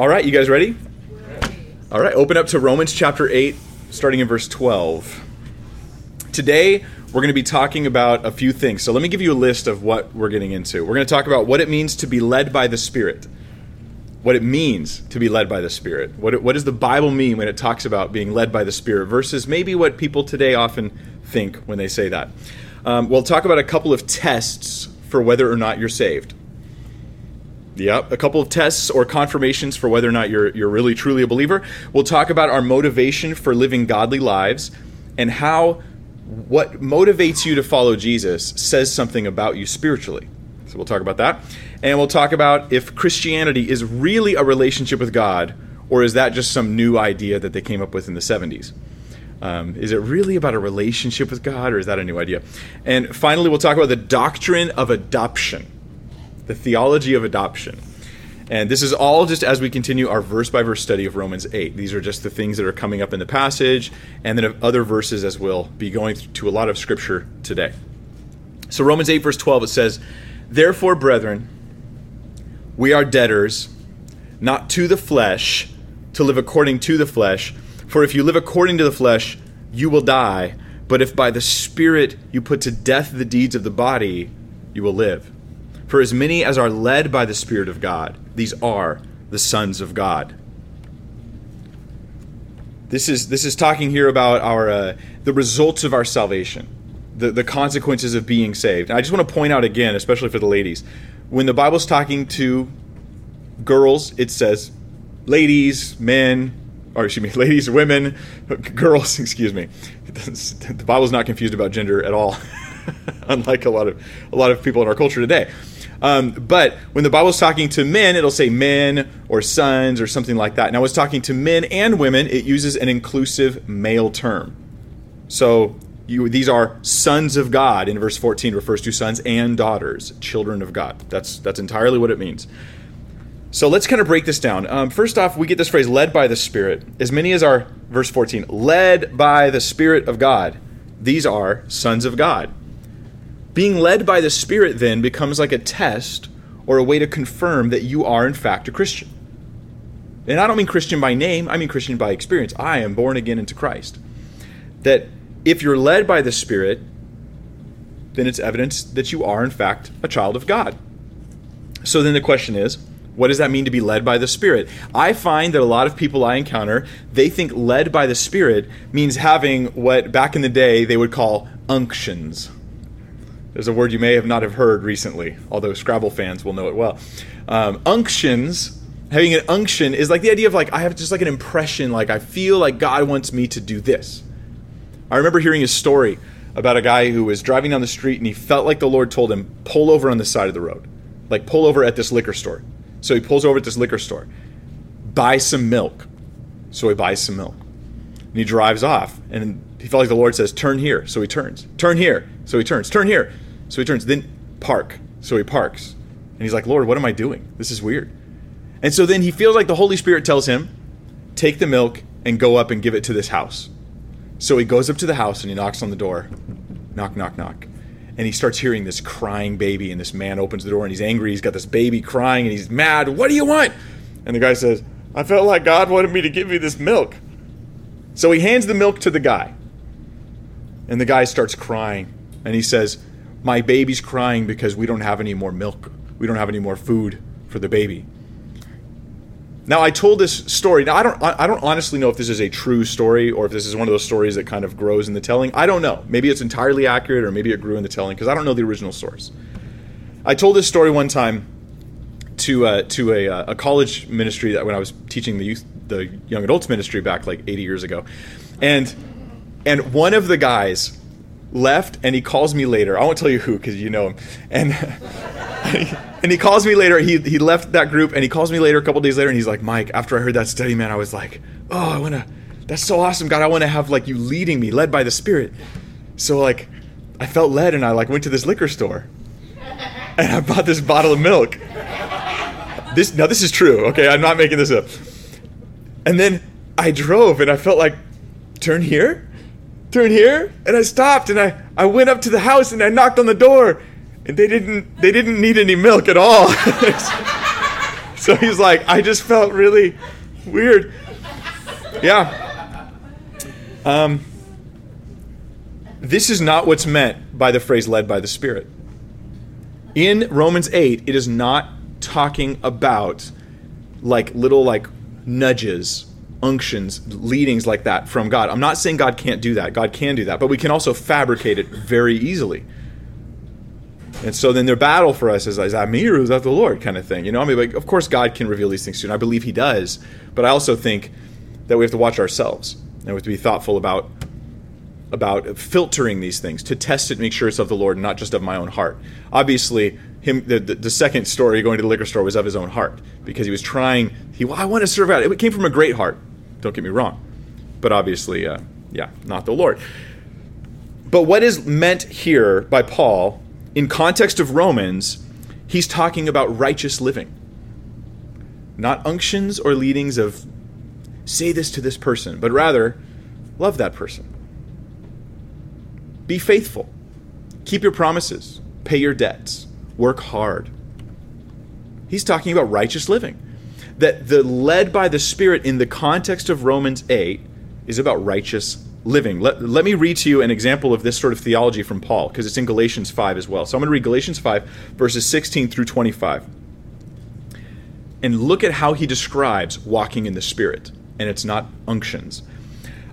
All right, you guys ready? All right, open up to Romans chapter 8, starting in verse 12. Today, we're going to be talking about a few things. So let me give you a list of what we're getting into. We're going to talk about what it means to be led by the Spirit, what it means to be led by the Spirit. What, it, what does the Bible mean when it talks about being led by the Spirit versus maybe what people today often think when they say that. Um, we'll talk about a couple of tests for whether or not you're saved. Yep, a couple of tests or confirmations for whether or not you're, you're really truly a believer. We'll talk about our motivation for living godly lives and how what motivates you to follow Jesus says something about you spiritually. So we'll talk about that. And we'll talk about if Christianity is really a relationship with God or is that just some new idea that they came up with in the 70s? Um, is it really about a relationship with God or is that a new idea? And finally, we'll talk about the doctrine of adoption, the theology of adoption. And this is all just as we continue our verse by verse study of Romans 8. These are just the things that are coming up in the passage, and then other verses as we'll be going to a lot of scripture today. So, Romans 8, verse 12, it says, Therefore, brethren, we are debtors, not to the flesh, to live according to the flesh. For if you live according to the flesh, you will die. But if by the Spirit you put to death the deeds of the body, you will live. For as many as are led by the Spirit of God, these are the sons of God. This is this is talking here about our uh, the results of our salvation, the the consequences of being saved. And I just want to point out again, especially for the ladies, when the Bible's talking to girls, it says ladies, men, or excuse me, ladies, women, girls. Excuse me. The Bible's not confused about gender at all, unlike a lot of a lot of people in our culture today. Um, but when the Bible's talking to men, it'll say men or sons or something like that. Now, it's talking to men and women, it uses an inclusive male term. So you, these are sons of God. In verse 14, refers to sons and daughters, children of God. That's that's entirely what it means. So let's kind of break this down. Um, first off, we get this phrase "led by the Spirit." As many as are verse 14, led by the Spirit of God. These are sons of God. Being led by the Spirit then becomes like a test or a way to confirm that you are, in fact, a Christian. And I don't mean Christian by name, I mean Christian by experience. I am born again into Christ. That if you're led by the Spirit, then it's evidence that you are, in fact, a child of God. So then the question is, what does that mean to be led by the Spirit? I find that a lot of people I encounter, they think led by the Spirit means having what back in the day they would call unctions. There's a word you may have not have heard recently, although Scrabble fans will know it well. Um, unctions, having an unction is like the idea of like I have just like an impression, like I feel like God wants me to do this. I remember hearing a story about a guy who was driving down the street and he felt like the Lord told him, pull over on the side of the road. Like pull over at this liquor store. So he pulls over at this liquor store. Buy some milk. So he buys some milk. And he drives off. And he felt like the Lord says, Turn here. So he turns. Turn here. So he turns. Turn here. So he turns. Then park. So he parks. And he's like, Lord, what am I doing? This is weird. And so then he feels like the Holy Spirit tells him, Take the milk and go up and give it to this house. So he goes up to the house and he knocks on the door. Knock, knock, knock. And he starts hearing this crying baby. And this man opens the door and he's angry. He's got this baby crying and he's mad. What do you want? And the guy says, I felt like God wanted me to give you this milk. So he hands the milk to the guy. And the guy starts crying. And he says, My baby's crying because we don't have any more milk. We don't have any more food for the baby. Now I told this story. Now I don't I don't honestly know if this is a true story or if this is one of those stories that kind of grows in the telling. I don't know. Maybe it's entirely accurate or maybe it grew in the telling because I don't know the original source. I told this story one time to uh, to a, uh, a college ministry that when I was teaching the youth the young adults ministry back like 80 years ago. And and one of the guys left and he calls me later. I won't tell you who because you know him. And and he calls me later. He he left that group and he calls me later a couple days later and he's like, "Mike, after I heard that study, man, I was like, "Oh, I want to that's so awesome. God, I want to have like you leading me, led by the Spirit." So like I felt led and I like went to this liquor store. And I bought this bottle of milk. This now this is true, okay? I'm not making this up. And then I drove and I felt like turn here? Turn here and i stopped and i i went up to the house and i knocked on the door and they didn't they didn't need any milk at all so he's like, I just felt really weird. Yeah. Um, this is not what's meant by the phrase led by the Spirit. In Romans 8, it is not talking about like little like nudges, unctions, leadings like that from God. I'm not saying God can't do that. God can do that, but we can also fabricate it very easily. And so then their battle for us is, is that me or is that the Lord kind of thing? You know, I mean, like, of course God can reveal these things to you, and I believe He does. But I also think that we have to watch ourselves and we have to be thoughtful about about filtering these things to test it, make sure it's of the Lord, and not just of my own heart. Obviously, him the, the, the, second story going to the liquor store was of his own heart because he was trying. He I want to serve out. It came from a great heart. Don't get me wrong, but obviously, uh, yeah, not the Lord. But what is meant here by Paul in context of Romans? He's talking about righteous living, not unctions or leadings of say this to this person, but rather love that person be faithful. Keep your promises. Pay your debts. Work hard. He's talking about righteous living. That the led by the Spirit in the context of Romans 8 is about righteous living. Let, let me read to you an example of this sort of theology from Paul, because it's in Galatians 5 as well. So I'm going to read Galatians 5, verses 16 through 25. And look at how he describes walking in the Spirit. And it's not unctions.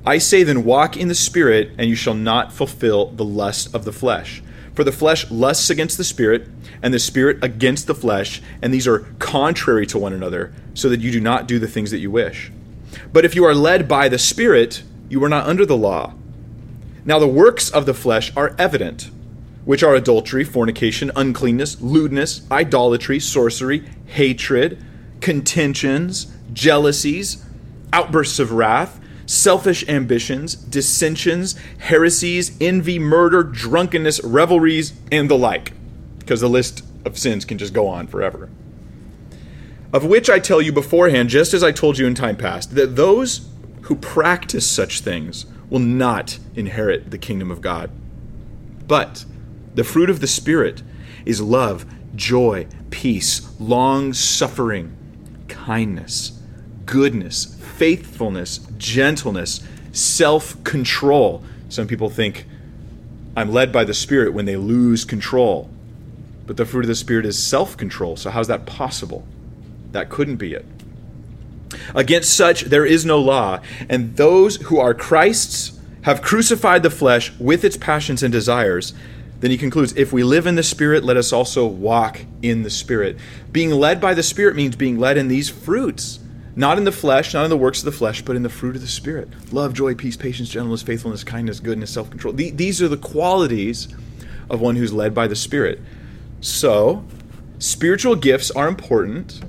I say then, walk in the Spirit, and you shall not fulfill the lust of the flesh. For the flesh lusts against the Spirit, and the Spirit against the flesh, and these are contrary to one another, so that you do not do the things that you wish. But if you are led by the Spirit, you are not under the law. Now the works of the flesh are evident, which are adultery, fornication, uncleanness, lewdness, idolatry, sorcery, hatred, contentions, jealousies, outbursts of wrath selfish ambitions, dissensions, heresies, envy, murder, drunkenness, revelries, and the like. Because the list of sins can just go on forever. Of which I tell you beforehand, just as I told you in time past, that those who practice such things will not inherit the kingdom of God. But the fruit of the Spirit is love, joy, peace, long suffering, kindness, goodness, faithfulness, gentleness, self control. Some people think I'm led by the Spirit when they lose control. But the fruit of the Spirit is self control. So, how's that possible? That couldn't be it. Against such there is no law, and those who are Christ's have crucified the flesh with its passions and desires. Then he concludes, If we live in the Spirit, let us also walk in the Spirit. Being led by the Spirit means being led in these fruits not in the flesh, not in the works of the flesh, but in the fruit of the Spirit love, joy, peace, patience, gentleness, faithfulness, kindness, goodness, self control. These are the qualities of one who's led by the Spirit. So, spiritual gifts are important,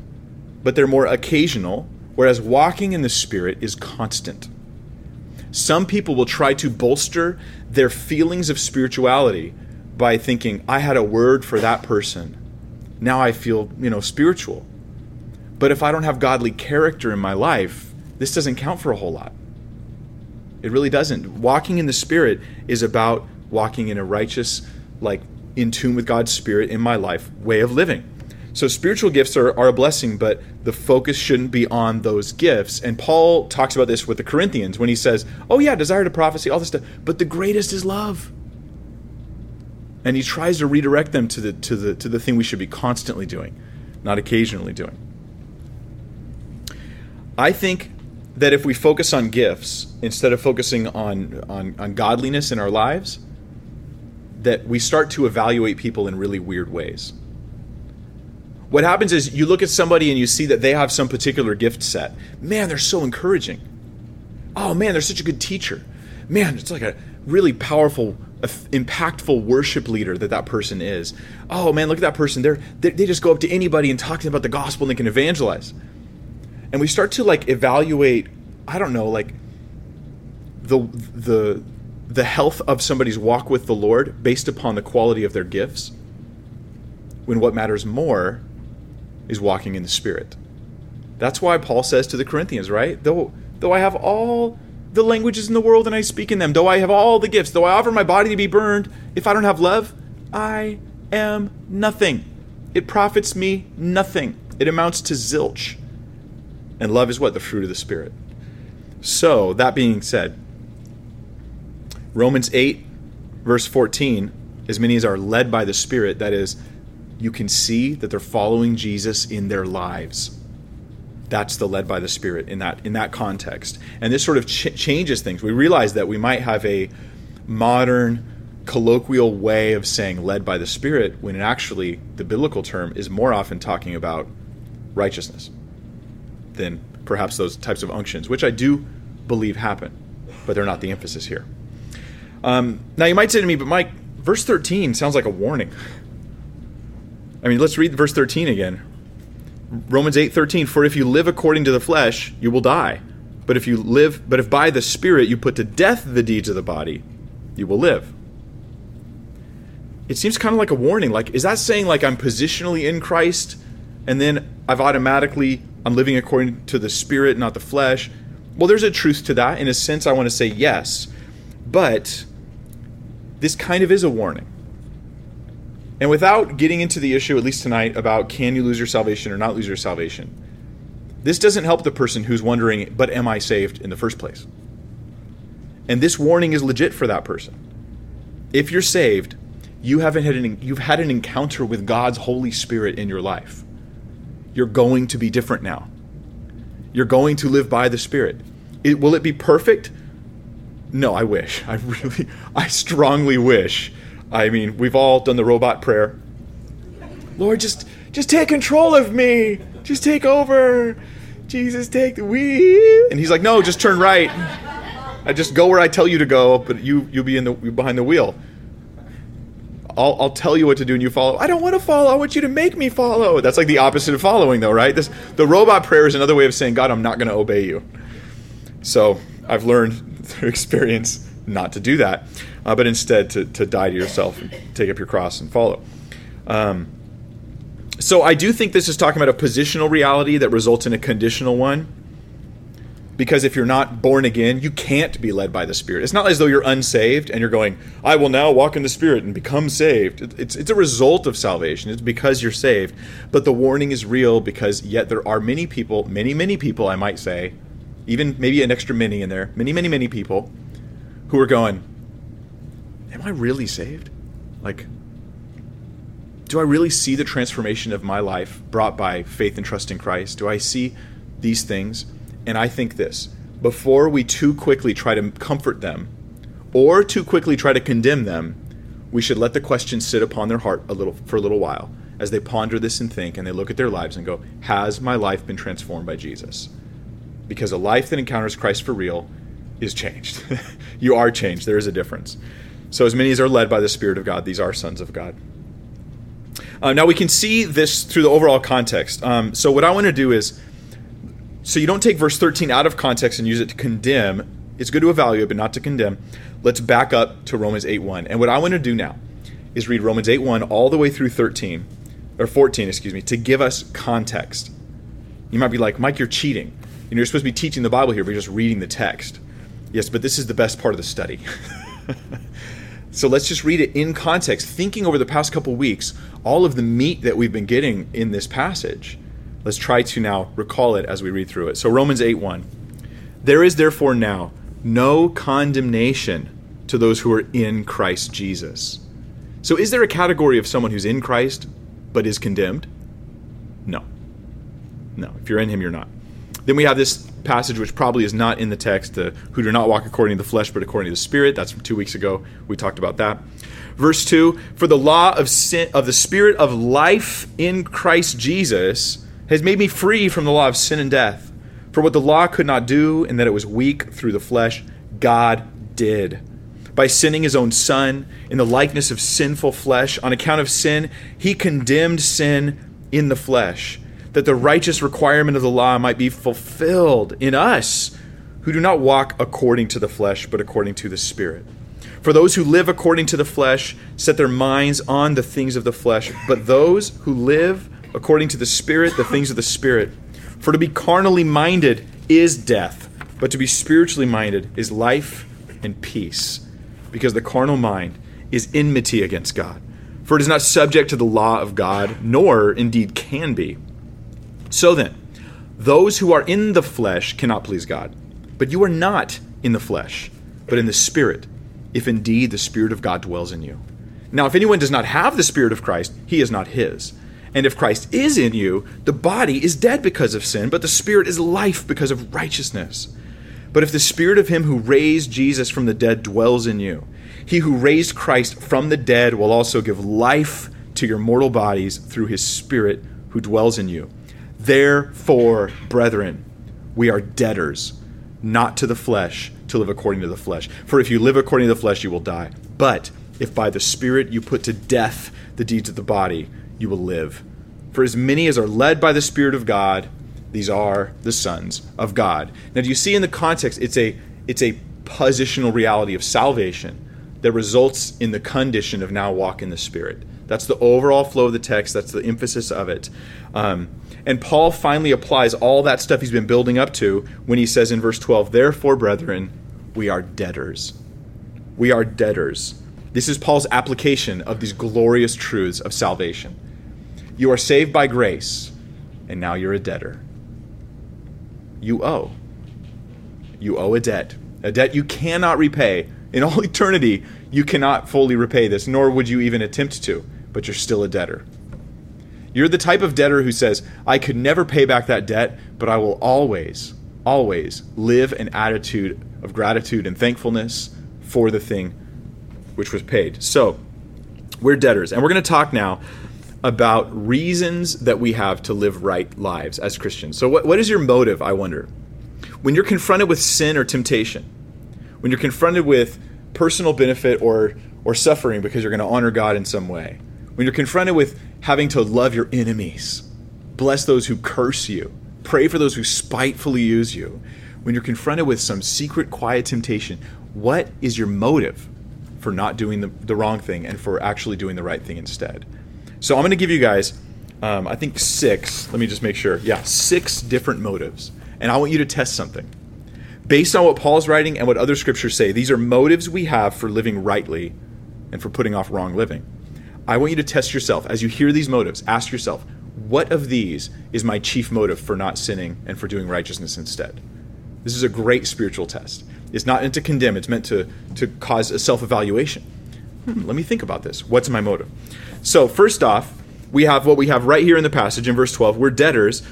but they're more occasional, whereas walking in the Spirit is constant. Some people will try to bolster their feelings of spirituality by thinking, I had a word for that person. Now I feel, you know, spiritual. But if I don't have godly character in my life, this doesn't count for a whole lot. It really doesn't. Walking in the Spirit is about walking in a righteous, like in tune with God's Spirit in my life way of living. So spiritual gifts are, are a blessing, but the focus shouldn't be on those gifts. And Paul talks about this with the Corinthians when he says, Oh, yeah, desire to prophecy, all this stuff, but the greatest is love. And he tries to redirect them to the to the to the thing we should be constantly doing, not occasionally doing. I think that if we focus on gifts instead of focusing on, on, on godliness in our lives, that we start to evaluate people in really weird ways. What happens is you look at somebody and you see that they have some particular gift set. Man, they're so encouraging. Oh man, they're such a good teacher. Man, it's like a really powerful, impactful worship leader that that person is. Oh man, look at that person. They're, they, they just go up to anybody and talk to them about the gospel and they can evangelize and we start to like evaluate i don't know like the the the health of somebody's walk with the lord based upon the quality of their gifts when what matters more is walking in the spirit. That's why paul says to the corinthians right? Though though i have all the languages in the world and i speak in them though i have all the gifts though i offer my body to be burned if i don't have love i am nothing. It profits me nothing. It amounts to zilch. And love is what? The fruit of the Spirit. So, that being said, Romans 8, verse 14, as many as are led by the Spirit, that is, you can see that they're following Jesus in their lives. That's the led by the Spirit in that in that context, and this sort of ch- changes things. We realize that we might have a modern, colloquial way of saying led by the Spirit, when actually the biblical term is more often talking about righteousness than perhaps those types of unctions, which I do believe happen, but they're not the emphasis here. Um, now you might say to me, but Mike, verse 13 sounds like a warning. I mean, let's read verse 13 again. Romans 8:13 For if you live according to the flesh, you will die. But if you live but if by the spirit you put to death the deeds of the body, you will live. It seems kind of like a warning. Like is that saying like I'm positionally in Christ and then I've automatically I'm living according to the spirit, not the flesh? Well, there's a truth to that. In a sense, I want to say yes. But this kind of is a warning. And without getting into the issue, at least tonight, about can you lose your salvation or not lose your salvation, this doesn't help the person who's wondering, but am I saved in the first place? And this warning is legit for that person. If you're saved, you haven't had an, you've had an encounter with God's Holy Spirit in your life. You're going to be different now. You're going to live by the Spirit. It, will it be perfect? No, I wish. I really, I strongly wish I mean, we've all done the robot prayer. Lord, just just take control of me. Just take over. Jesus, take the wheel. And he's like, no, just turn right. I just go where I tell you to go, but you you'll be in the behind the wheel. I'll, I'll tell you what to do and you follow. I don't want to follow. I want you to make me follow. That's like the opposite of following, though, right? This, the robot prayer is another way of saying, God, I'm not going to obey you. So I've learned through experience not to do that uh, but instead to, to die to yourself and take up your cross and follow. Um, so I do think this is talking about a positional reality that results in a conditional one. Because if you're not born again, you can't be led by the Spirit. It's not as though you're unsaved and you're going, I will now walk in the Spirit and become saved. It's, it's a result of salvation. It's because you're saved. But the warning is real because yet there are many people, many, many people, I might say, even maybe an extra many in there, many, many, many people who are going, am I really saved? Like, do I really see the transformation of my life brought by faith and trust in Christ? Do I see these things? And I think this before we too quickly try to comfort them or too quickly try to condemn them, we should let the question sit upon their heart a little for a little while as they ponder this and think and they look at their lives and go, Has my life been transformed by Jesus? Because a life that encounters Christ for real is changed. you are changed. There is a difference. So, as many as are led by the Spirit of God, these are sons of God. Uh, now, we can see this through the overall context. Um, so, what I want to do is so you don't take verse 13 out of context and use it to condemn. It's good to evaluate, but not to condemn. Let's back up to Romans 8 1. And what I want to do now is read Romans 8 1 all the way through 13, or 14, excuse me, to give us context. You might be like, Mike, you're cheating. You know, you're supposed to be teaching the Bible here, but you're just reading the text. Yes, but this is the best part of the study. So let's just read it in context, thinking over the past couple weeks, all of the meat that we've been getting in this passage. Let's try to now recall it as we read through it. So Romans 8 1. There is therefore now no condemnation to those who are in Christ Jesus. So is there a category of someone who's in Christ but is condemned? No. No. If you're in him, you're not. Then we have this passage, which probably is not in the text, the, who do not walk according to the flesh, but according to the Spirit. That's from two weeks ago. We talked about that. Verse 2 For the law of, sin, of the Spirit of life in Christ Jesus has made me free from the law of sin and death. For what the law could not do, and that it was weak through the flesh, God did. By sending his own Son in the likeness of sinful flesh, on account of sin, he condemned sin in the flesh that the righteous requirement of the law might be fulfilled in us who do not walk according to the flesh, but according to the Spirit. For those who live according to the flesh set their minds on the things of the flesh, but those who live according to the Spirit, the things of the Spirit. For to be carnally minded is death, but to be spiritually minded is life and peace, because the carnal mind is enmity against God. For it is not subject to the law of God, nor indeed can be. So then, those who are in the flesh cannot please God. But you are not in the flesh, but in the Spirit, if indeed the Spirit of God dwells in you. Now, if anyone does not have the Spirit of Christ, he is not his. And if Christ is in you, the body is dead because of sin, but the Spirit is life because of righteousness. But if the Spirit of him who raised Jesus from the dead dwells in you, he who raised Christ from the dead will also give life to your mortal bodies through his Spirit who dwells in you. Therefore, brethren, we are debtors, not to the flesh, to live according to the flesh. For if you live according to the flesh, you will die. But if by the Spirit you put to death the deeds of the body, you will live. For as many as are led by the Spirit of God, these are the sons of God. Now, do you see in the context, it's a it's a positional reality of salvation that results in the condition of now walk in the Spirit. That's the overall flow of the text. That's the emphasis of it. Um, and Paul finally applies all that stuff he's been building up to when he says in verse 12, Therefore, brethren, we are debtors. We are debtors. This is Paul's application of these glorious truths of salvation. You are saved by grace, and now you're a debtor. You owe. You owe a debt, a debt you cannot repay. In all eternity, you cannot fully repay this, nor would you even attempt to, but you're still a debtor. You're the type of debtor who says, I could never pay back that debt, but I will always, always live an attitude of gratitude and thankfulness for the thing which was paid. So, we're debtors. And we're going to talk now about reasons that we have to live right lives as Christians. So, what, what is your motive, I wonder? When you're confronted with sin or temptation, when you're confronted with personal benefit or, or suffering because you're going to honor God in some way, when you're confronted with having to love your enemies, bless those who curse you, pray for those who spitefully use you, when you're confronted with some secret, quiet temptation, what is your motive for not doing the, the wrong thing and for actually doing the right thing instead? So I'm going to give you guys, um, I think six, let me just make sure. Yeah, six different motives. And I want you to test something. Based on what Paul's writing and what other scriptures say, these are motives we have for living rightly and for putting off wrong living. I want you to test yourself. As you hear these motives, ask yourself, what of these is my chief motive for not sinning and for doing righteousness instead? This is a great spiritual test. It's not meant to condemn, it's meant to, to cause a self evaluation. Hmm, let me think about this. What's my motive? So, first off, we have what we have right here in the passage in verse 12. We're debtors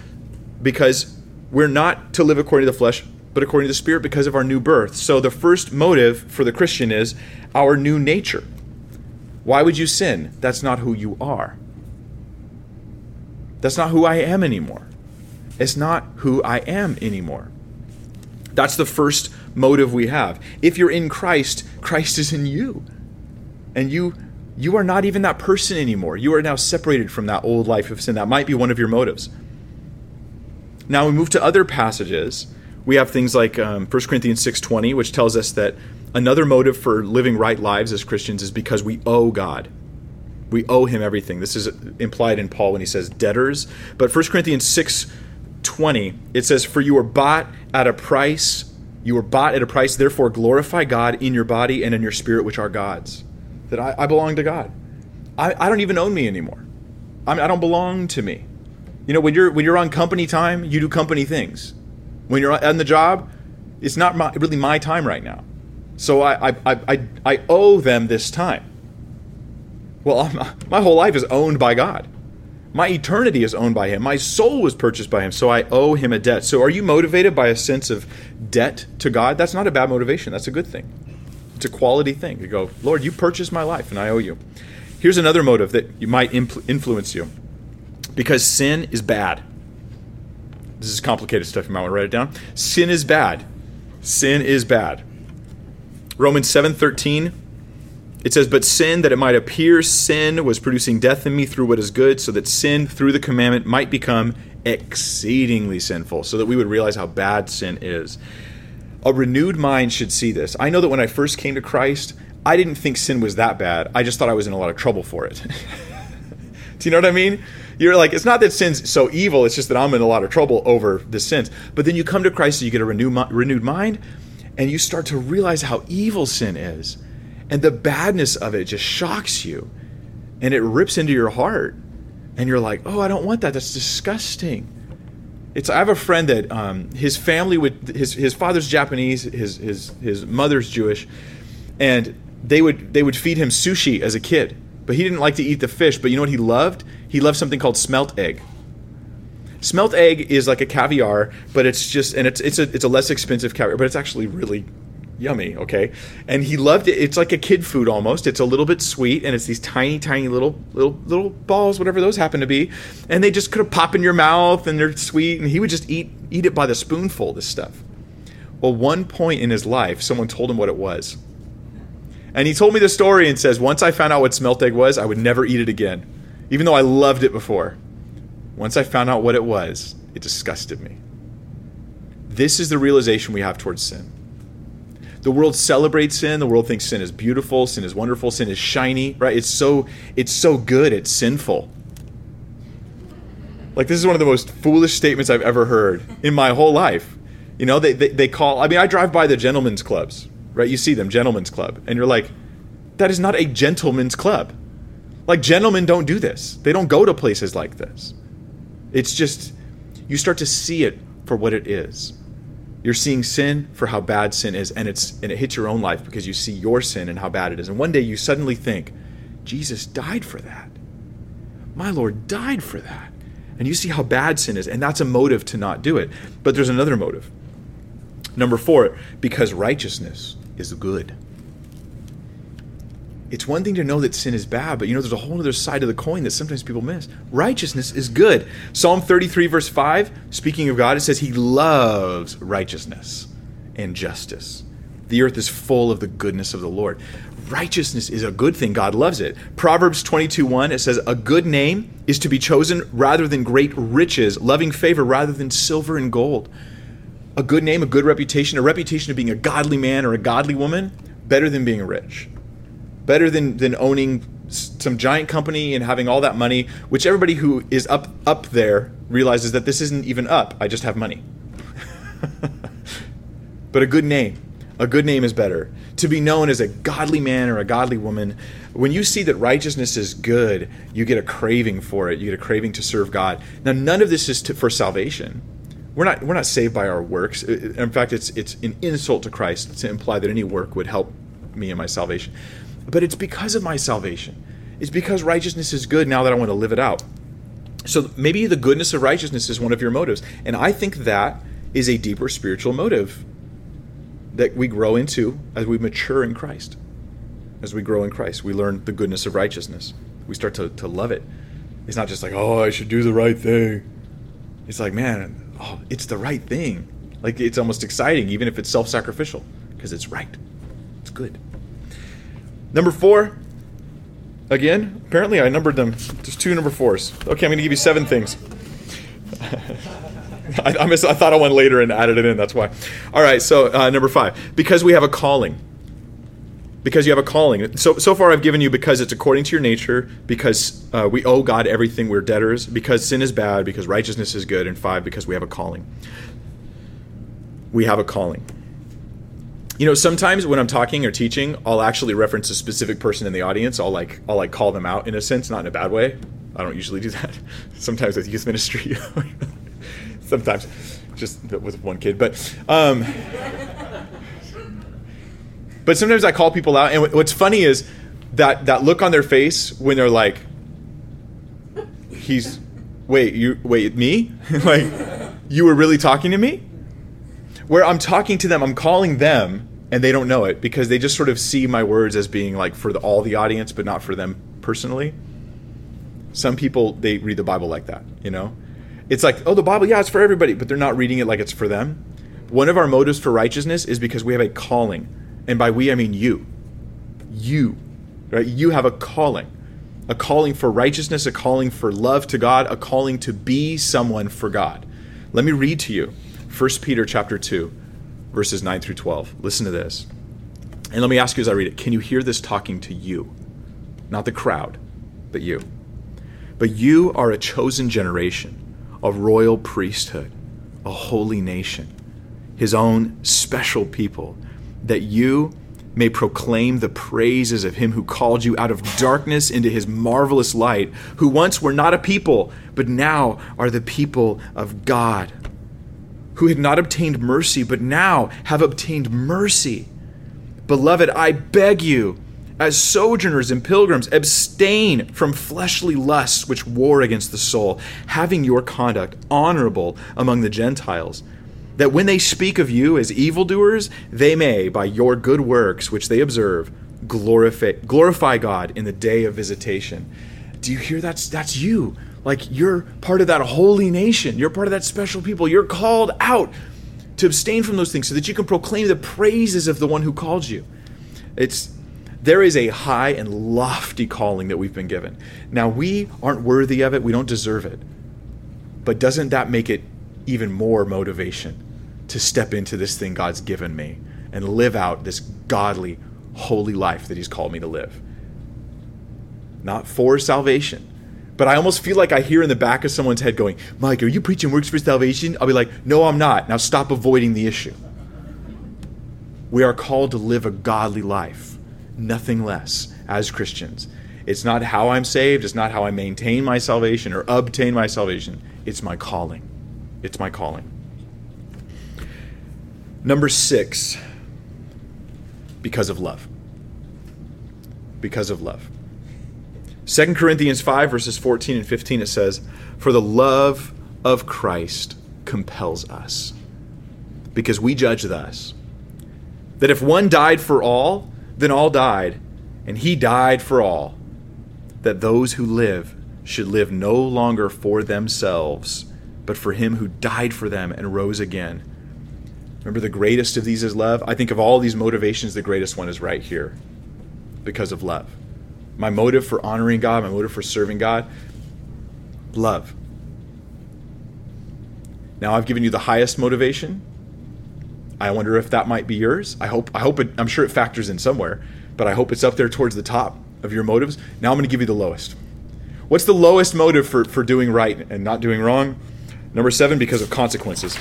because we're not to live according to the flesh, but according to the Spirit because of our new birth. So, the first motive for the Christian is our new nature. Why would you sin? That's not who you are. That's not who I am anymore. It's not who I am anymore. That's the first motive we have. If you're in Christ, Christ is in you. And you you are not even that person anymore. You are now separated from that old life of sin. That might be one of your motives. Now we move to other passages. We have things like um, 1 Corinthians 6.20, which tells us that Another motive for living right lives as Christians is because we owe God. We owe him everything. This is implied in Paul when he says debtors. But 1 Corinthians 6 20, it says, For you were bought at a price. You were bought at a price, therefore glorify God in your body and in your spirit, which are God's. That I, I belong to God. I, I, don't even own me anymore. I, mean, I don't belong to me. You know, when you're when you're on company time, you do company things. When you're on the job, it's not my, really my time right now. So I, I, I, I owe them this time. Well, I'm, my whole life is owned by God. My eternity is owned by Him. My soul was purchased by Him, so I owe Him a debt. So are you motivated by a sense of debt to God? That's not a bad motivation. That's a good thing. It's a quality thing. You go, Lord, you purchased my life, and I owe you. Here's another motive that you might influence you because sin is bad. This is complicated stuff. You might want to write it down. Sin is bad. Sin is bad. Romans 7:13 it says, But sin, that it might appear sin, was producing death in me through what is good, so that sin, through the commandment, might become exceedingly sinful, so that we would realize how bad sin is. A renewed mind should see this. I know that when I first came to Christ, I didn't think sin was that bad. I just thought I was in a lot of trouble for it. Do you know what I mean? You're like, it's not that sin's so evil, it's just that I'm in a lot of trouble over the sins. But then you come to Christ and you get a renewed, renewed mind, and you start to realize how evil sin is. And the badness of it just shocks you and it rips into your heart. And you're like, oh, I don't want that. That's disgusting. It's I have a friend that um, his family would his his father's Japanese, his his his mother's Jewish, and they would they would feed him sushi as a kid, but he didn't like to eat the fish. But you know what he loved? He loved something called smelt egg. Smelt egg is like a caviar, but it's just and it's it's a it's a less expensive caviar, but it's actually really yummy, okay? And he loved it. It's like a kid food almost. It's a little bit sweet, and it's these tiny, tiny little little little balls, whatever those happen to be, and they just kind of pop in your mouth, and they're sweet. And he would just eat eat it by the spoonful. This stuff. Well, one point in his life, someone told him what it was, and he told me the story and says, once I found out what smelt egg was, I would never eat it again, even though I loved it before. Once I found out what it was, it disgusted me. This is the realization we have towards sin the world celebrates sin the world thinks sin is beautiful sin is wonderful sin is shiny right? It's so it's so good it's sinful. Like this is one of the most foolish statements i've ever heard in my whole life. You know they, they, they call i mean i drive by the gentlemen's clubs right? You see them gentlemen's club and you're like that is not a gentleman's club. Like gentlemen don't do this. They don't go to places like this. It's just you start to see it for what it is you're seeing sin for how bad sin is, and it's and it hits your own life because you see your sin and how bad it is. And one day you suddenly think, Jesus died for that. My Lord died for that. And you see how bad sin is, and that's a motive to not do it. But there's another motive. Number four, because righteousness is good it's one thing to know that sin is bad, but you know, there's a whole other side of the coin that sometimes people miss. Righteousness is good. Psalm 33, verse 5, speaking of God, it says, He loves righteousness and justice. The earth is full of the goodness of the Lord. Righteousness is a good thing. God loves it. Proverbs 22, 1, it says, A good name is to be chosen rather than great riches, loving favor rather than silver and gold. A good name, a good reputation, a reputation of being a godly man or a godly woman, better than being rich better than than owning some giant company and having all that money, which everybody who is up up there realizes that this isn't even up. I just have money. but a good name, a good name is better. To be known as a godly man or a godly woman, when you see that righteousness is good, you get a craving for it. You get a craving to serve God. Now, none of this is to, for salvation. We're not we're not saved by our works. In fact, it's it's an insult to Christ to imply that any work would help me in my salvation but it's because of my salvation. It's because righteousness is good now that I want to live it out. So maybe the goodness of righteousness is one of your motives. And I think that is a deeper spiritual motive that we grow into as we mature in Christ. As we grow in Christ, we learn the goodness of righteousness. We start to, to love it. It's not just like, oh, I should do the right thing. It's like, man, oh, it's the right thing. Like it's almost exciting, even if it's self sacrificial, because it's right. It's good. Number four, again, apparently I numbered them. There's two number fours. Okay, I'm going to give you seven things. I, I, I, thought I went later and added it in. That's why. All right, so uh, number five, because we have a calling. Because you have a calling. So so far, I've given you because it's according to your nature. Because uh, we owe God everything. We're debtors. Because sin is bad. Because righteousness is good. And five, because we have a calling. We have a calling you know sometimes when i'm talking or teaching i'll actually reference a specific person in the audience. I'll like i'll like call them out in a sense not in a bad way. I don't usually do that. Sometimes with youth ministry. Sometimes just with one kid. But um but sometimes i call people out and what's funny is that that look on their face when they're like he's wait you wait me? Like you were really talking to me where I'm talking to them, I'm calling them, and they don't know it because they just sort of see my words as being like for the, all the audience, but not for them personally. Some people they read the Bible like that, you know. It's like, oh, the Bible, yeah, it's for everybody, but they're not reading it like it's for them. One of our motives for righteousness is because we have a calling, and by we I mean you, you, right? You have a calling, a calling for righteousness, a calling for love to God, a calling to be someone for God. Let me read to you 1 Peter chapter 2, verses 9 through 12. Listen to this. And let me ask you as I read it can you hear this talking to you? Not the crowd, but you. But you are a chosen generation, a royal priesthood, a holy nation, his own special people, that you may proclaim the praises of him who called you out of darkness into his marvelous light, who once were not a people, but now are the people of God, who had not obtained mercy, but now have obtained mercy. Beloved, I beg you, as sojourners and pilgrims, abstain from fleshly lusts which war against the soul, having your conduct honorable among the Gentiles that when they speak of you as evildoers, they may, by your good works which they observe, glorify, glorify God in the day of visitation. Do you hear that's that's you? Like you're part of that holy nation. You're part of that special people. You're called out to abstain from those things so that you can proclaim the praises of the one who called you. It's there is a high and lofty calling that we've been given. Now we aren't worthy of it, we don't deserve it. But doesn't that make it even more motivation to step into this thing God's given me and live out this godly, holy life that He's called me to live. Not for salvation. But I almost feel like I hear in the back of someone's head going, Mike, are you preaching works for salvation? I'll be like, no, I'm not. Now stop avoiding the issue. We are called to live a godly life, nothing less, as Christians. It's not how I'm saved, it's not how I maintain my salvation or obtain my salvation. It's my calling. It's my calling. Number six, because of love. Because of love. 2 Corinthians 5, verses 14 and 15, it says, For the love of Christ compels us, because we judge thus that if one died for all, then all died, and he died for all, that those who live should live no longer for themselves, but for him who died for them and rose again Remember, the greatest of these is love. I think of all these motivations, the greatest one is right here because of love. My motive for honoring God, my motive for serving God, love. Now I've given you the highest motivation. I wonder if that might be yours. I hope I hope it I'm sure it factors in somewhere, but I hope it's up there towards the top of your motives. Now I'm going to give you the lowest. What's the lowest motive for, for doing right and not doing wrong? Number seven, because of consequences.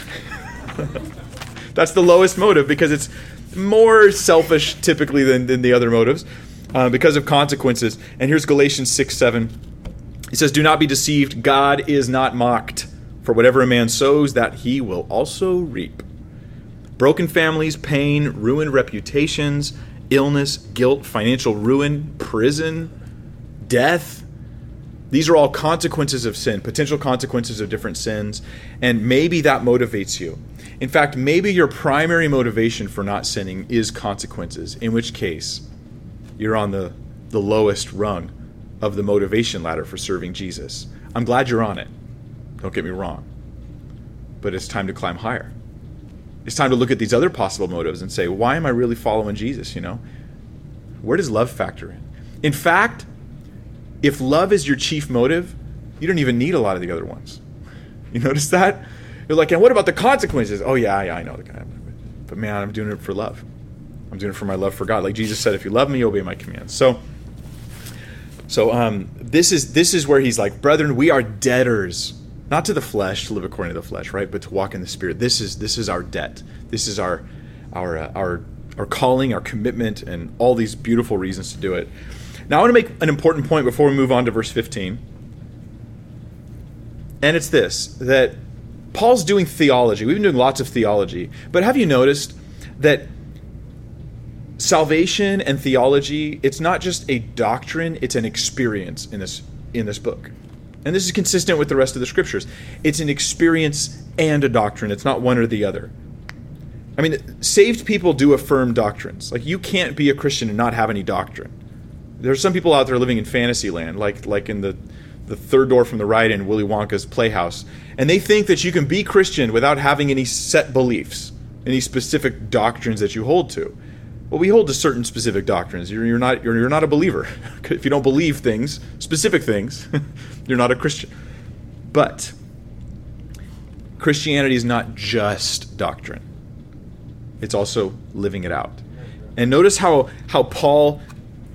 That's the lowest motive because it's more selfish typically than, than the other motives uh, because of consequences. And here's Galatians 6 7. He says, Do not be deceived. God is not mocked. For whatever a man sows, that he will also reap. Broken families, pain, ruined reputations, illness, guilt, financial ruin, prison, death. These are all consequences of sin, potential consequences of different sins, and maybe that motivates you. In fact, maybe your primary motivation for not sinning is consequences, in which case you're on the, the lowest rung of the motivation ladder for serving Jesus. I'm glad you're on it. Don't get me wrong. But it's time to climb higher. It's time to look at these other possible motives and say, why am I really following Jesus, you know? Where does love factor in? In fact, if love is your chief motive, you don't even need a lot of the other ones. You notice that? You're like, and what about the consequences? Oh yeah, yeah, I know the guy. But man, I'm doing it for love. I'm doing it for my love for God. Like Jesus said, if you love me, you obey my commands. So, so um, this is this is where he's like, brethren, we are debtors, not to the flesh to live according to the flesh, right, but to walk in the Spirit. This is this is our debt. This is our our uh, our our calling, our commitment, and all these beautiful reasons to do it. Now, I want to make an important point before we move on to verse 15. And it's this that Paul's doing theology. We've been doing lots of theology. But have you noticed that salvation and theology, it's not just a doctrine, it's an experience in this in this book. And this is consistent with the rest of the scriptures. It's an experience and a doctrine. It's not one or the other. I mean, saved people do affirm doctrines. Like you can't be a Christian and not have any doctrine. There's some people out there living in fantasy land, like like in the the third door from the right in Willy Wonka's Playhouse. And they think that you can be Christian without having any set beliefs, any specific doctrines that you hold to. Well, we hold to certain specific doctrines. You're, you're not you're, you're not a believer if you don't believe things, specific things. you're not a Christian. But Christianity is not just doctrine; it's also living it out. And notice how how Paul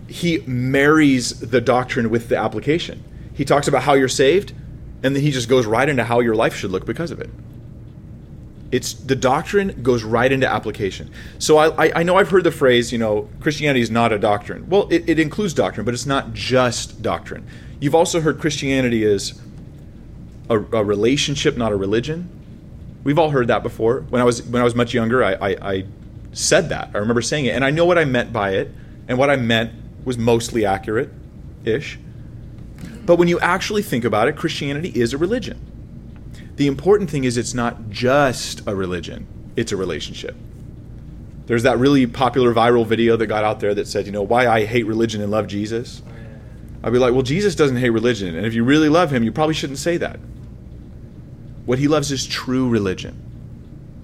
he marries the doctrine with the application he talks about how you're saved, and then he just goes right into how your life should look because of it. It's the doctrine goes right into application. So I, I, I know I've heard the phrase, you know, Christianity is not a doctrine. Well, it, it includes doctrine, but it's not just doctrine. You've also heard Christianity is a, a relationship, not a religion. We've all heard that before. When I was when I was much younger, I, I, I said that. I remember saying it, and I know what I meant by it, and what I meant was mostly accurate, ish. But when you actually think about it, Christianity is a religion. The important thing is it's not just a religion, it's a relationship. There's that really popular viral video that got out there that said, you know, why I hate religion and love Jesus. I'd be like, well, Jesus doesn't hate religion. And if you really love him, you probably shouldn't say that. What he loves is true religion,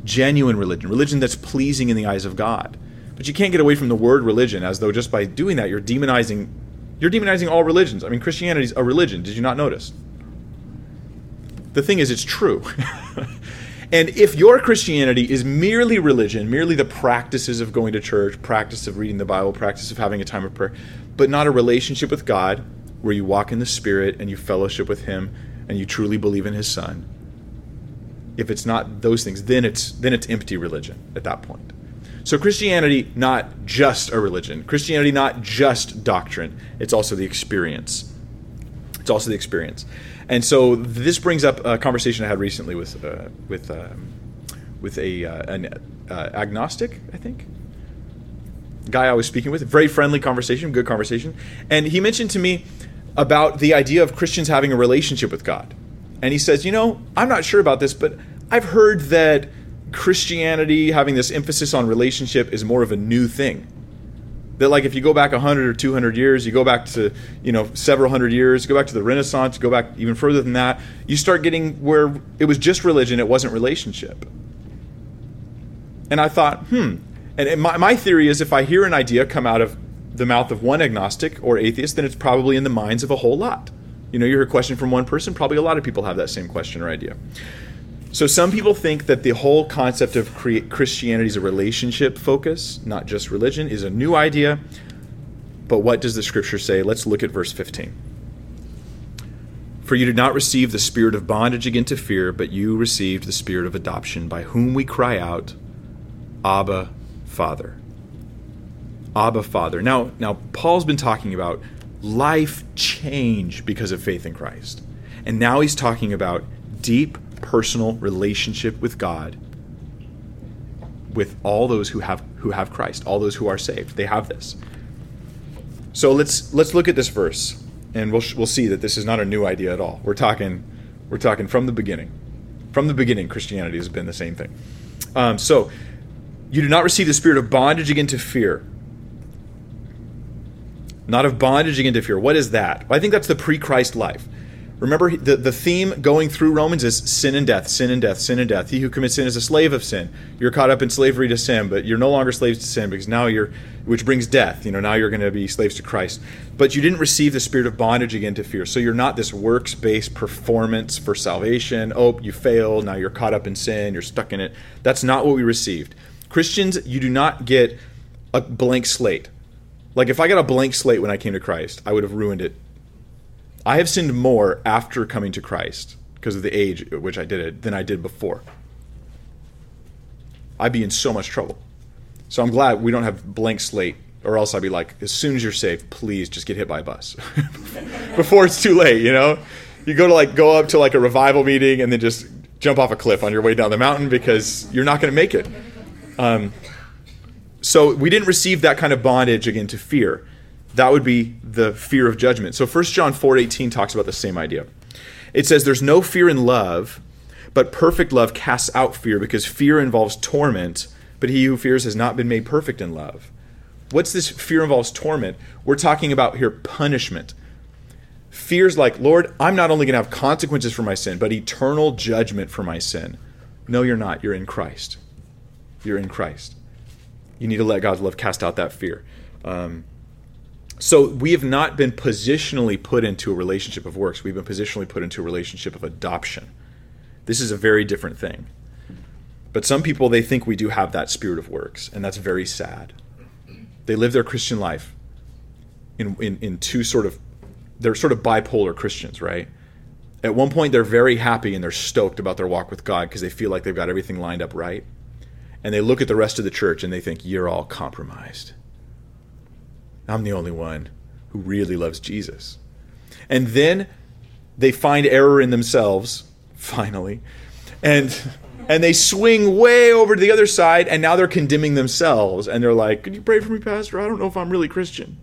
genuine religion, religion that's pleasing in the eyes of God. But you can't get away from the word religion as though just by doing that you're demonizing you're demonizing all religions. I mean, Christianity's a religion. Did you not notice? The thing is, it's true. and if your Christianity is merely religion, merely the practices of going to church, practice of reading the Bible, practice of having a time of prayer, but not a relationship with God where you walk in the Spirit and you fellowship with Him and you truly believe in His Son, if it's not those things, then it's then it's empty religion at that point. So Christianity not just a religion. Christianity not just doctrine. It's also the experience. It's also the experience. And so this brings up a conversation I had recently with uh, with um, with a uh, an uh, agnostic, I think, guy I was speaking with. Very friendly conversation, good conversation, and he mentioned to me about the idea of Christians having a relationship with God. And he says, you know, I'm not sure about this, but I've heard that Christianity having this emphasis on relationship is more of a new thing that like if you go back 100 or 200 years you go back to you know several hundred years go back to the renaissance go back even further than that you start getting where it was just religion it wasn't relationship. And i thought hmm and my, my theory is if i hear an idea come out of the mouth of one agnostic or atheist then it's probably in the minds of a whole lot. You know you hear a question from one person probably a lot of people have that same question or idea so some people think that the whole concept of Christianity is a relationship focus, not just religion, is a new idea. But what does the scripture say? Let's look at verse 15. For you did not receive the spirit of bondage again to fear, but you received the spirit of adoption, by whom we cry out, Abba, Father. Abba, Father. Now, now Paul's been talking about life change because of faith in Christ. And now he's talking about deep personal relationship with God with all those who have who have Christ, all those who are saved. They have this. So let's let's look at this verse and we'll we'll see that this is not a new idea at all. We're talking we're talking from the beginning. From the beginning Christianity has been the same thing. Um, so you do not receive the spirit of bondage again to fear. Not of bondage again to fear. What is that? I think that's the pre-Christ life. Remember, the, the theme going through Romans is sin and death, sin and death, sin and death. He who commits sin is a slave of sin. You're caught up in slavery to sin, but you're no longer slaves to sin because now you're, which brings death. You know, now you're going to be slaves to Christ. But you didn't receive the spirit of bondage again to fear. So you're not this works based performance for salvation. Oh, you failed. Now you're caught up in sin. You're stuck in it. That's not what we received. Christians, you do not get a blank slate. Like if I got a blank slate when I came to Christ, I would have ruined it I have sinned more after coming to Christ because of the age at which I did it than I did before. I'd be in so much trouble. So I'm glad we don't have blank slate, or else I'd be like, as soon as you're saved, please just get hit by a bus before it's too late. You know, you go to like go up to like a revival meeting and then just jump off a cliff on your way down the mountain because you're not going to make it. Um, so we didn't receive that kind of bondage again to fear that would be the fear of judgment. So 1 John 4:18 talks about the same idea. It says there's no fear in love, but perfect love casts out fear because fear involves torment, but he who fears has not been made perfect in love. What's this fear involves torment? We're talking about here punishment. Fears like, Lord, I'm not only going to have consequences for my sin, but eternal judgment for my sin. No, you're not. You're in Christ. You're in Christ. You need to let God's love cast out that fear. Um, so we have not been positionally put into a relationship of works. We've been positionally put into a relationship of adoption. This is a very different thing. But some people they think we do have that spirit of works, and that's very sad. They live their Christian life in in, in two sort of they're sort of bipolar Christians, right? At one point, they're very happy and they're stoked about their walk with God because they feel like they've got everything lined up right. And they look at the rest of the church and they think, You're all compromised. I'm the only one who really loves Jesus. And then they find error in themselves, finally, and and they swing way over to the other side, and now they're condemning themselves, and they're like, "Could you pray for me, Pastor? I don't know if I'm really Christian."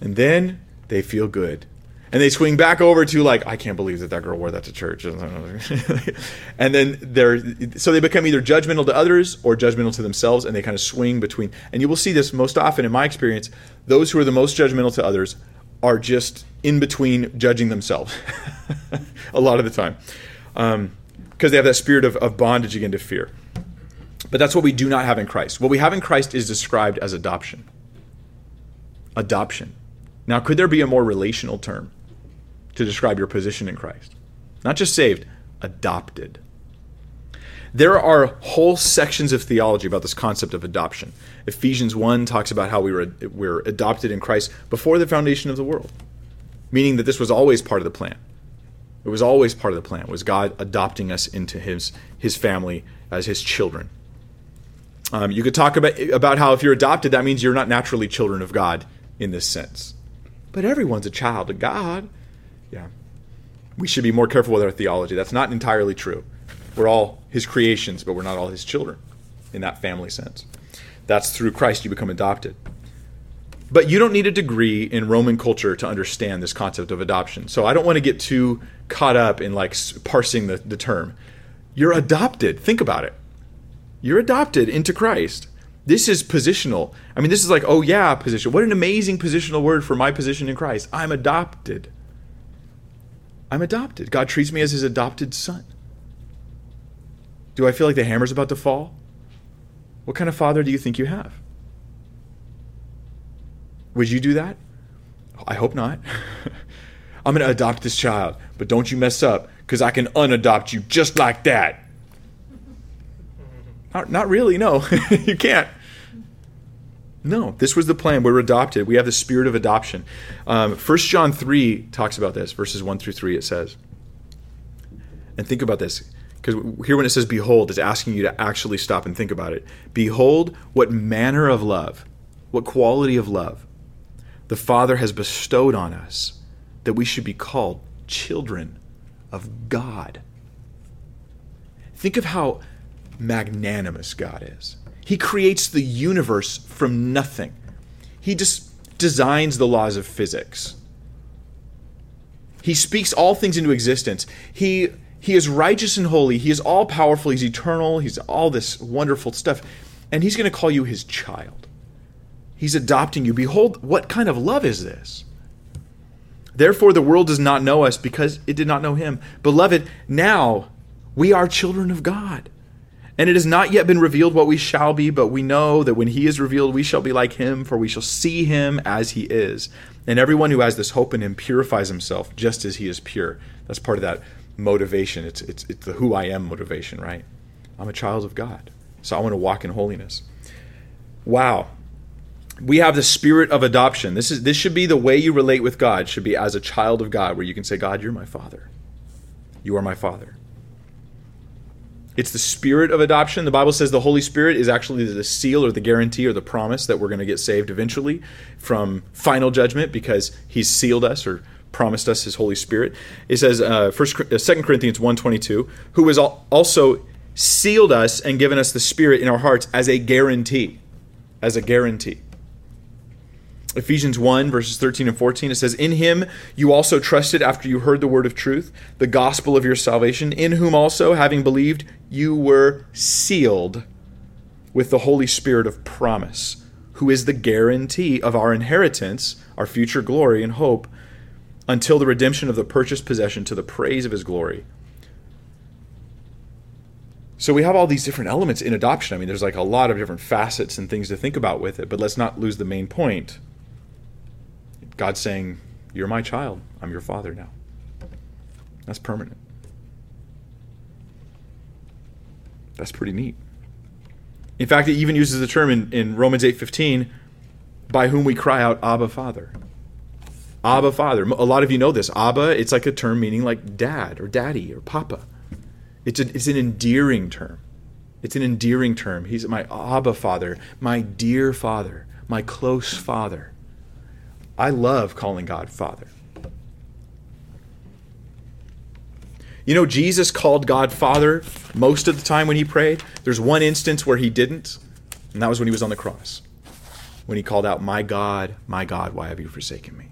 And then they feel good. And they swing back over to like, I can't believe that that girl wore that to church. and then they're, so they become either judgmental to others or judgmental to themselves, and they kind of swing between. And you will see this most often in my experience. Those who are the most judgmental to others are just in between judging themselves a lot of the time because um, they have that spirit of, of bondage again to fear. But that's what we do not have in Christ. What we have in Christ is described as adoption. Adoption. Now, could there be a more relational term to describe your position in Christ? Not just saved, adopted. There are whole sections of theology about this concept of adoption. Ephesians 1 talks about how we were, we were adopted in Christ before the foundation of the world, meaning that this was always part of the plan. It was always part of the plan, was God adopting us into his, his family as his children. Um, you could talk about, about how if you're adopted, that means you're not naturally children of God in this sense. But everyone's a child of God. Yeah. We should be more careful with our theology. That's not entirely true. We're all his creations, but we're not all his children in that family sense. That's through Christ you become adopted. But you don't need a degree in Roman culture to understand this concept of adoption. So I don't want to get too caught up in like parsing the, the term. You're adopted. Think about it. You're adopted into Christ. This is positional. I mean, this is like, oh yeah, position. What an amazing positional word for my position in Christ. I'm adopted. I'm adopted. God treats me as his adopted son. Do I feel like the hammer's about to fall? What kind of father do you think you have? Would you do that? I hope not. I'm going to adopt this child, but don't you mess up because I can unadopt you just like that. Not, not really, no. you can't. No, this was the plan. We're adopted. We have the spirit of adoption. Um, 1 John 3 talks about this, verses 1 through 3, it says. And think about this, because here when it says behold, it's asking you to actually stop and think about it. Behold, what manner of love, what quality of love the Father has bestowed on us that we should be called children of God. Think of how magnanimous God is. He creates the universe from nothing, He just designs the laws of physics. He speaks all things into existence. He he is righteous and holy. He is all powerful. He's eternal. He's all this wonderful stuff. And he's going to call you his child. He's adopting you. Behold, what kind of love is this? Therefore, the world does not know us because it did not know him. Beloved, now we are children of God. And it has not yet been revealed what we shall be, but we know that when he is revealed, we shall be like him, for we shall see him as he is. And everyone who has this hope in him purifies himself just as he is pure. That's part of that motivation. It's, it's, it's the who I am motivation, right? I'm a child of God, so I want to walk in holiness. Wow we have the spirit of adoption. This is this should be the way you relate with God. Should be as a child of God, where you can say, "God, you're my father. You are my father." It's the spirit of adoption. The Bible says the Holy Spirit is actually the seal or the guarantee or the promise that we're going to get saved eventually from final judgment because He's sealed us or promised us His Holy Spirit. It says, uh, First, uh, Second Corinthians one twenty two, who has also sealed us and given us the Spirit in our hearts as a guarantee, as a guarantee. Ephesians 1, verses 13 and 14, it says, In him you also trusted after you heard the word of truth, the gospel of your salvation, in whom also, having believed, you were sealed with the Holy Spirit of promise, who is the guarantee of our inheritance, our future glory and hope, until the redemption of the purchased possession to the praise of his glory. So we have all these different elements in adoption. I mean, there's like a lot of different facets and things to think about with it, but let's not lose the main point. God's saying, You're my child. I'm your father now. That's permanent. That's pretty neat. In fact, it even uses the term in, in Romans 8:15, by whom we cry out, Abba, Father. Abba, Father. A lot of you know this. Abba, it's like a term meaning like dad or daddy or papa. It's, a, it's an endearing term. It's an endearing term. He's my Abba Father, my dear Father, my close Father. I love calling God Father. You know, Jesus called God Father most of the time when he prayed. There's one instance where he didn't, and that was when he was on the cross. When he called out, My God, my God, why have you forsaken me?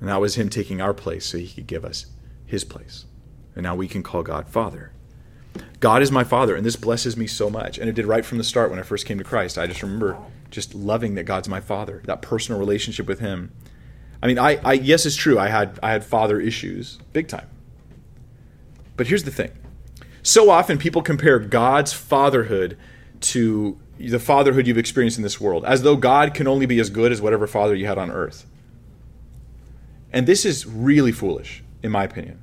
And that was him taking our place so he could give us his place. And now we can call God Father. God is my Father, and this blesses me so much. And it did right from the start when I first came to Christ. I just remember just loving that God's my Father, that personal relationship with Him. I mean, I, I yes, it's true. I had I had father issues, big time. But here's the thing so often people compare God's fatherhood to the fatherhood you've experienced in this world, as though God can only be as good as whatever father you had on earth. And this is really foolish, in my opinion.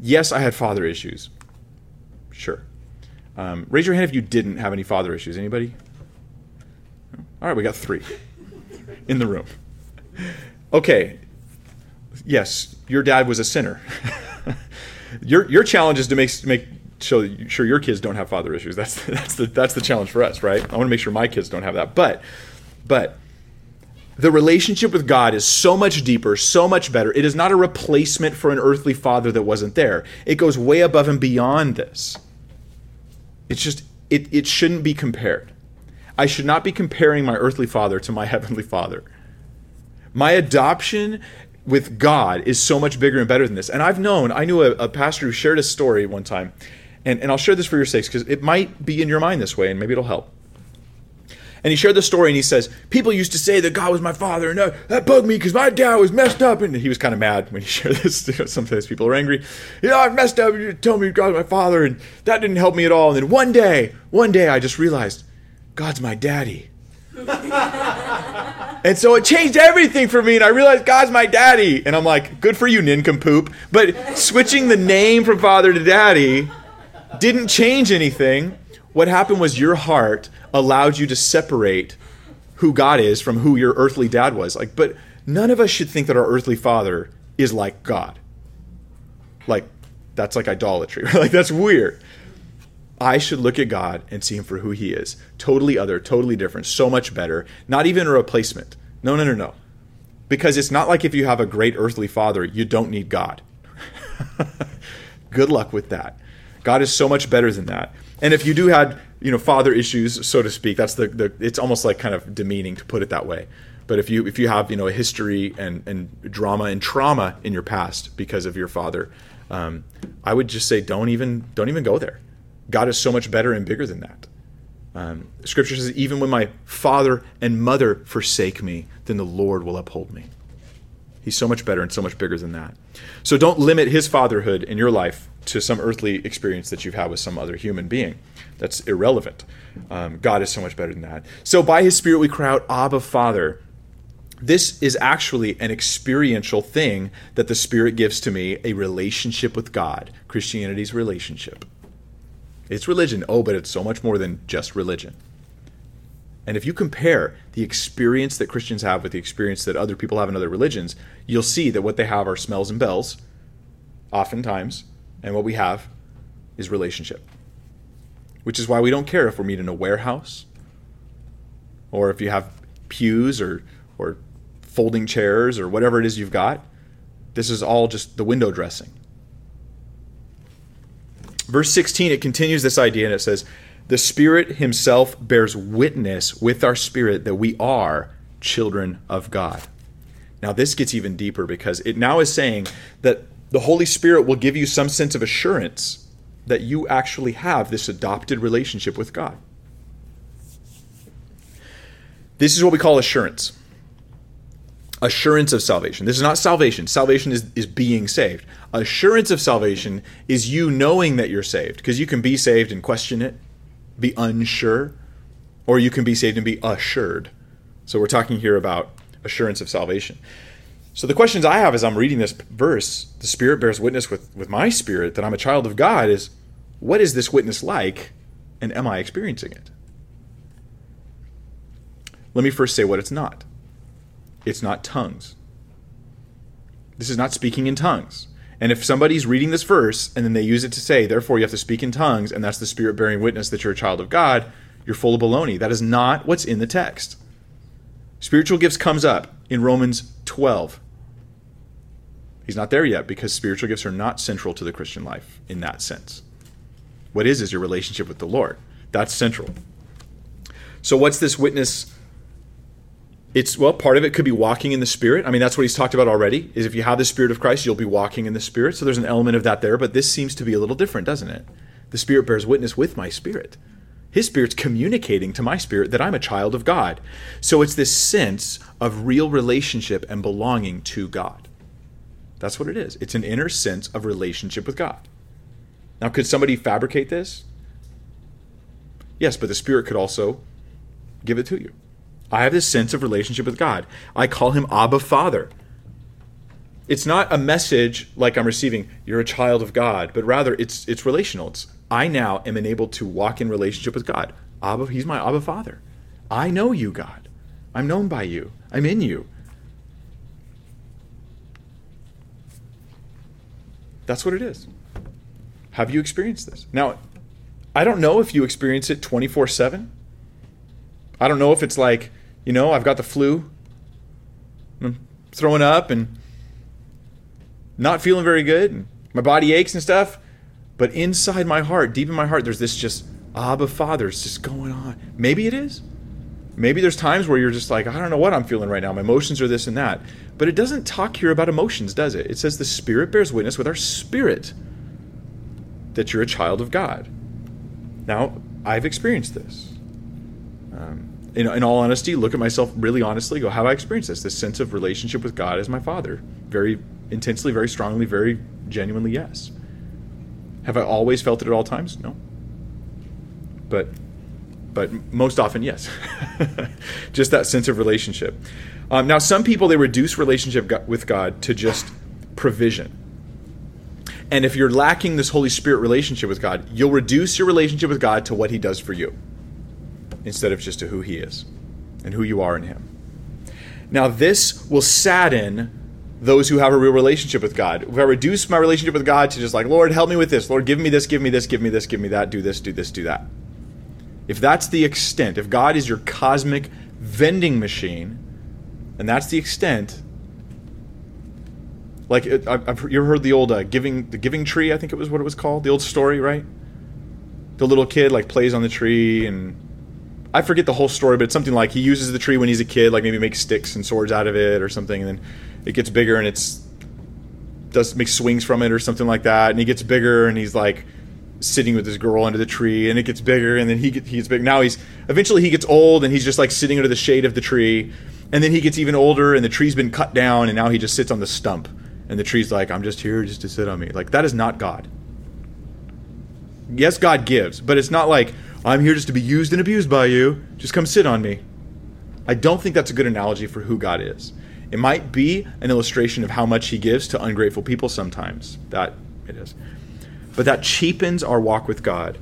Yes, I had father issues. Sure. Um, raise your hand if you didn't have any father issues. Anybody? All right, we got three in the room. Okay. Yes, your dad was a sinner. your your challenge is to make make sure your kids don't have father issues. That's that's the that's the challenge for us, right? I want to make sure my kids don't have that. But but the relationship with God is so much deeper, so much better. It is not a replacement for an earthly father that wasn't there. It goes way above and beyond this. It's just it it shouldn't be compared. I should not be comparing my earthly father to my heavenly father. My adoption with God is so much bigger and better than this. And I've known, I knew a, a pastor who shared a story one time, and, and I'll share this for your sakes because it might be in your mind this way and maybe it'll help. And he shared the story and he says, People used to say that God was my father, and that, that bugged me because my dad was messed up. And he was kind of mad when he shared this. Sometimes people are angry. You know, I messed up. You told me God was my father, and that didn't help me at all. And then one day, one day, I just realized God's my daddy. and so it changed everything for me, and I realized God's my daddy. And I'm like, good for you, nincompoop. But switching the name from father to daddy didn't change anything. What happened was your heart allowed you to separate who God is from who your earthly dad was. Like, but none of us should think that our earthly father is like God. Like, that's like idolatry. like, that's weird. I should look at God and see him for who he is. Totally other, totally different, so much better. Not even a replacement. No, no, no, no. Because it's not like if you have a great earthly father, you don't need God. Good luck with that. God is so much better than that. And if you do had, you know, father issues, so to speak, that's the, the it's almost like kind of demeaning to put it that way. But if you if you have you know a history and, and drama and trauma in your past because of your father, um, I would just say don't even don't even go there. God is so much better and bigger than that. Um, scripture says, even when my father and mother forsake me, then the Lord will uphold me. He's so much better and so much bigger than that. So don't limit his fatherhood in your life to some earthly experience that you've had with some other human being. That's irrelevant. Um, God is so much better than that. So by his Spirit, we cry out, Abba, Father. This is actually an experiential thing that the Spirit gives to me a relationship with God, Christianity's relationship. It's religion. Oh, but it's so much more than just religion. And if you compare the experience that Christians have with the experience that other people have in other religions, you'll see that what they have are smells and bells, oftentimes, and what we have is relationship. Which is why we don't care if we're meeting in a warehouse or if you have pews or, or folding chairs or whatever it is you've got. This is all just the window dressing. Verse 16, it continues this idea and it says, The Spirit Himself bears witness with our spirit that we are children of God. Now, this gets even deeper because it now is saying that the Holy Spirit will give you some sense of assurance that you actually have this adopted relationship with God. This is what we call assurance assurance of salvation. This is not salvation. Salvation is, is being saved. Assurance of salvation is you knowing that you're saved, because you can be saved and question it, be unsure, or you can be saved and be assured. So we're talking here about assurance of salvation. So the questions I have as I'm reading this verse, the Spirit bears witness with, with my spirit that I'm a child of God, is what is this witness like, and am I experiencing it? Let me first say what it's not it's not tongues. This is not speaking in tongues. And if somebody's reading this verse and then they use it to say, therefore you have to speak in tongues, and that's the Spirit bearing witness that you're a child of God, you're full of baloney. That is not what's in the text. Spiritual gifts comes up in Romans 12. He's not there yet because spiritual gifts are not central to the Christian life in that sense. What is is your relationship with the Lord. That's central. So what's this witness it's well part of it could be walking in the spirit. I mean that's what he's talked about already is if you have the spirit of christ you'll be walking in the spirit. So there's an element of that there but this seems to be a little different doesn't it? The spirit bears witness with my spirit. His spirit's communicating to my spirit that i'm a child of god. So it's this sense of real relationship and belonging to god. That's what it is. It's an inner sense of relationship with god. Now could somebody fabricate this? Yes but the spirit could also give it to you I have this sense of relationship with God. I call him Abba Father. It's not a message like I'm receiving, you're a child of God, but rather it's it's relational. It's I now am enabled to walk in relationship with God. Abba, he's my Abba Father. I know you, God. I'm known by you. I'm in you. That's what it is. Have you experienced this? Now, I don't know if you experience it 24 7. I don't know if it's like, you know, I've got the flu, I'm throwing up and not feeling very good, and my body aches and stuff. But inside my heart, deep in my heart, there's this just Abba Father, it's just going on. Maybe it is. Maybe there's times where you're just like, I don't know what I'm feeling right now. My emotions are this and that. But it doesn't talk here about emotions, does it? It says the Spirit bears witness with our spirit that you're a child of God. Now, I've experienced this. Um, in, in all honesty, look at myself really honestly, go, how have I experienced this? This sense of relationship with God as my Father. Very intensely, very strongly, very genuinely, yes. Have I always felt it at all times? No. But but most often, yes. just that sense of relationship. Um, now, some people they reduce relationship with God to just provision. And if you're lacking this Holy Spirit relationship with God, you'll reduce your relationship with God to what He does for you instead of just to who He is and who you are in Him. Now, this will sadden those who have a real relationship with God. If I reduce my relationship with God to just like, Lord, help me with this, Lord, give me this, give me this, give me this, give me that, do this, do this, do that. If that's the extent, if God is your cosmic vending machine, and that's the extent, like I've, you ever heard the old uh, giving the giving tree? I think it was what it was called. The old story, right? The little kid like plays on the tree and I forget the whole story, but it's something like he uses the tree when he's a kid, like maybe makes sticks and swords out of it or something, and then it gets bigger and it's does make swings from it or something like that, and he gets bigger and he's like sitting with this girl under the tree, and it gets bigger, and then he gets, he gets big. Now he's eventually he gets old and he's just like sitting under the shade of the tree, and then he gets even older and the tree's been cut down and now he just sits on the stump, and the tree's like, I'm just here just to sit on me. Like that is not God. Yes, God gives, but it's not like I'm here just to be used and abused by you. Just come sit on me. I don't think that's a good analogy for who God is. It might be an illustration of how much He gives to ungrateful people sometimes. That it is. But that cheapens our walk with God.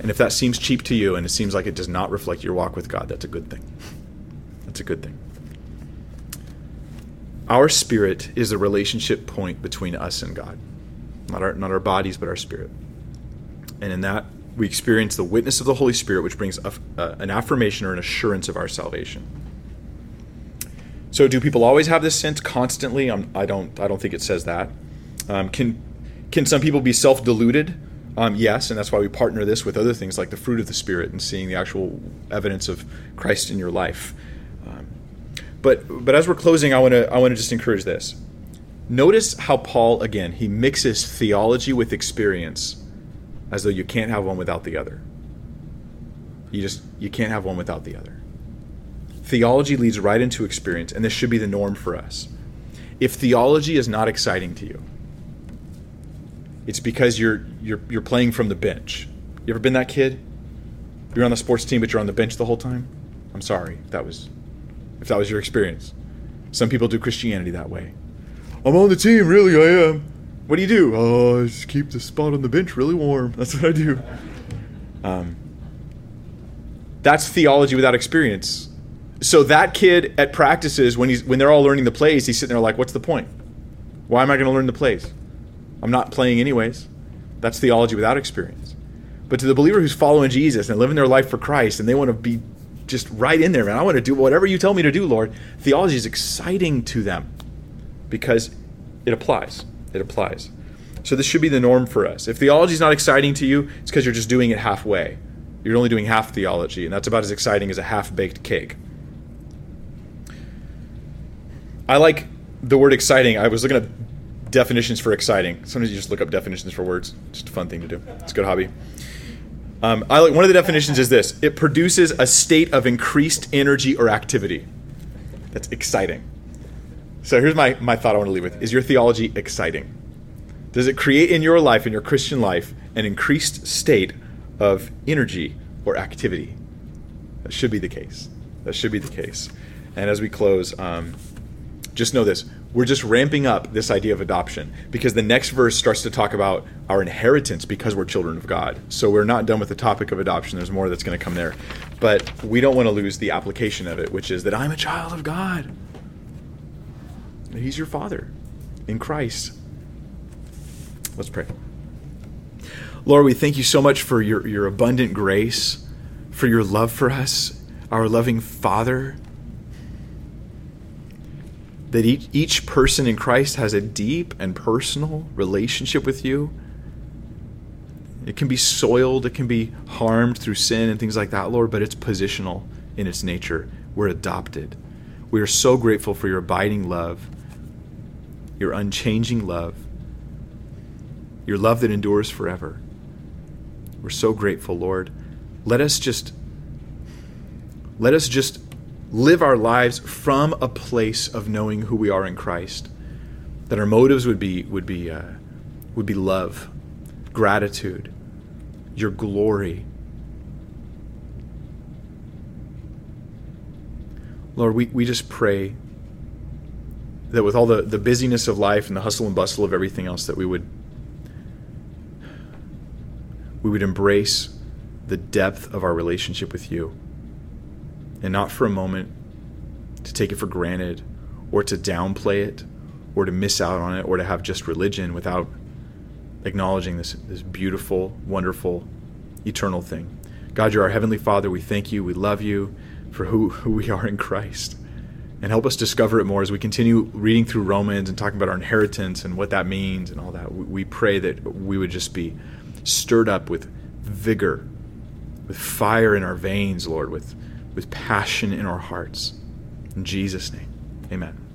And if that seems cheap to you and it seems like it does not reflect your walk with God, that's a good thing. That's a good thing. Our spirit is the relationship point between us and God. Not our, not our bodies, but our spirit. And in that, we experience the witness of the Holy Spirit, which brings a, an affirmation or an assurance of our salvation. So, do people always have this sense constantly? I'm, I don't. I don't think it says that. Um, can can some people be self deluded? Um, yes, and that's why we partner this with other things like the fruit of the Spirit and seeing the actual evidence of Christ in your life. Um, but but as we're closing, I want to I want to just encourage this. Notice how Paul again he mixes theology with experience as though you can't have one without the other. You just you can't have one without the other. Theology leads right into experience, and this should be the norm for us. If theology is not exciting to you, it's because you're you're you're playing from the bench. You ever been that kid? You're on the sports team, but you're on the bench the whole time. I'm sorry if that was if that was your experience. Some people do Christianity that way. I'm on the team, really, I am. What do you do? Oh, I just keep the spot on the bench really warm. That's what I do. Um, that's theology without experience. so that kid at practices when he's when they're all learning the plays, he's sitting there like, "What's the point? Why am I going to learn the plays? I'm not playing anyways." That's theology without experience. But to the believer who's following Jesus and living their life for Christ, and they want to be just right in there, man. I want to do whatever you tell me to do, Lord. Theology is exciting to them because it applies. It applies. So this should be the norm for us. If theology is not exciting to you, it's because you're just doing it halfway. You're only doing half theology, and that's about as exciting as a half baked cake. I like the word exciting. I was looking at definitions for exciting. Sometimes you just look up definitions for words. Just a fun thing to do. It's a good hobby. Um, I like one of the definitions is this: it produces a state of increased energy or activity. That's exciting. So here's my, my thought I want to leave with: Is your theology exciting? Does it create in your life, in your Christian life, an increased state of energy or activity? That should be the case. That should be the case. And as we close, um, just know this we're just ramping up this idea of adoption because the next verse starts to talk about our inheritance because we're children of God. So we're not done with the topic of adoption. There's more that's going to come there. But we don't want to lose the application of it, which is that I'm a child of God. He's your father in Christ. Let's pray. Lord, we thank you so much for your, your abundant grace, for your love for us, our loving Father. That each, each person in Christ has a deep and personal relationship with you. It can be soiled, it can be harmed through sin and things like that, Lord, but it's positional in its nature. We're adopted. We are so grateful for your abiding love, your unchanging love your love that endures forever. We're so grateful, Lord. Let us just let us just live our lives from a place of knowing who we are in Christ. That our motives would be would be uh, would be love, gratitude, your glory. Lord, we, we just pray that with all the, the busyness of life and the hustle and bustle of everything else, that we would we would embrace the depth of our relationship with you and not for a moment to take it for granted or to downplay it or to miss out on it or to have just religion without acknowledging this, this beautiful, wonderful, eternal thing. God, you're our Heavenly Father. We thank you. We love you for who, who we are in Christ. And help us discover it more as we continue reading through Romans and talking about our inheritance and what that means and all that. We pray that we would just be stirred up with vigor, with fire in our veins, Lord, with, with passion in our hearts. In Jesus' name, amen.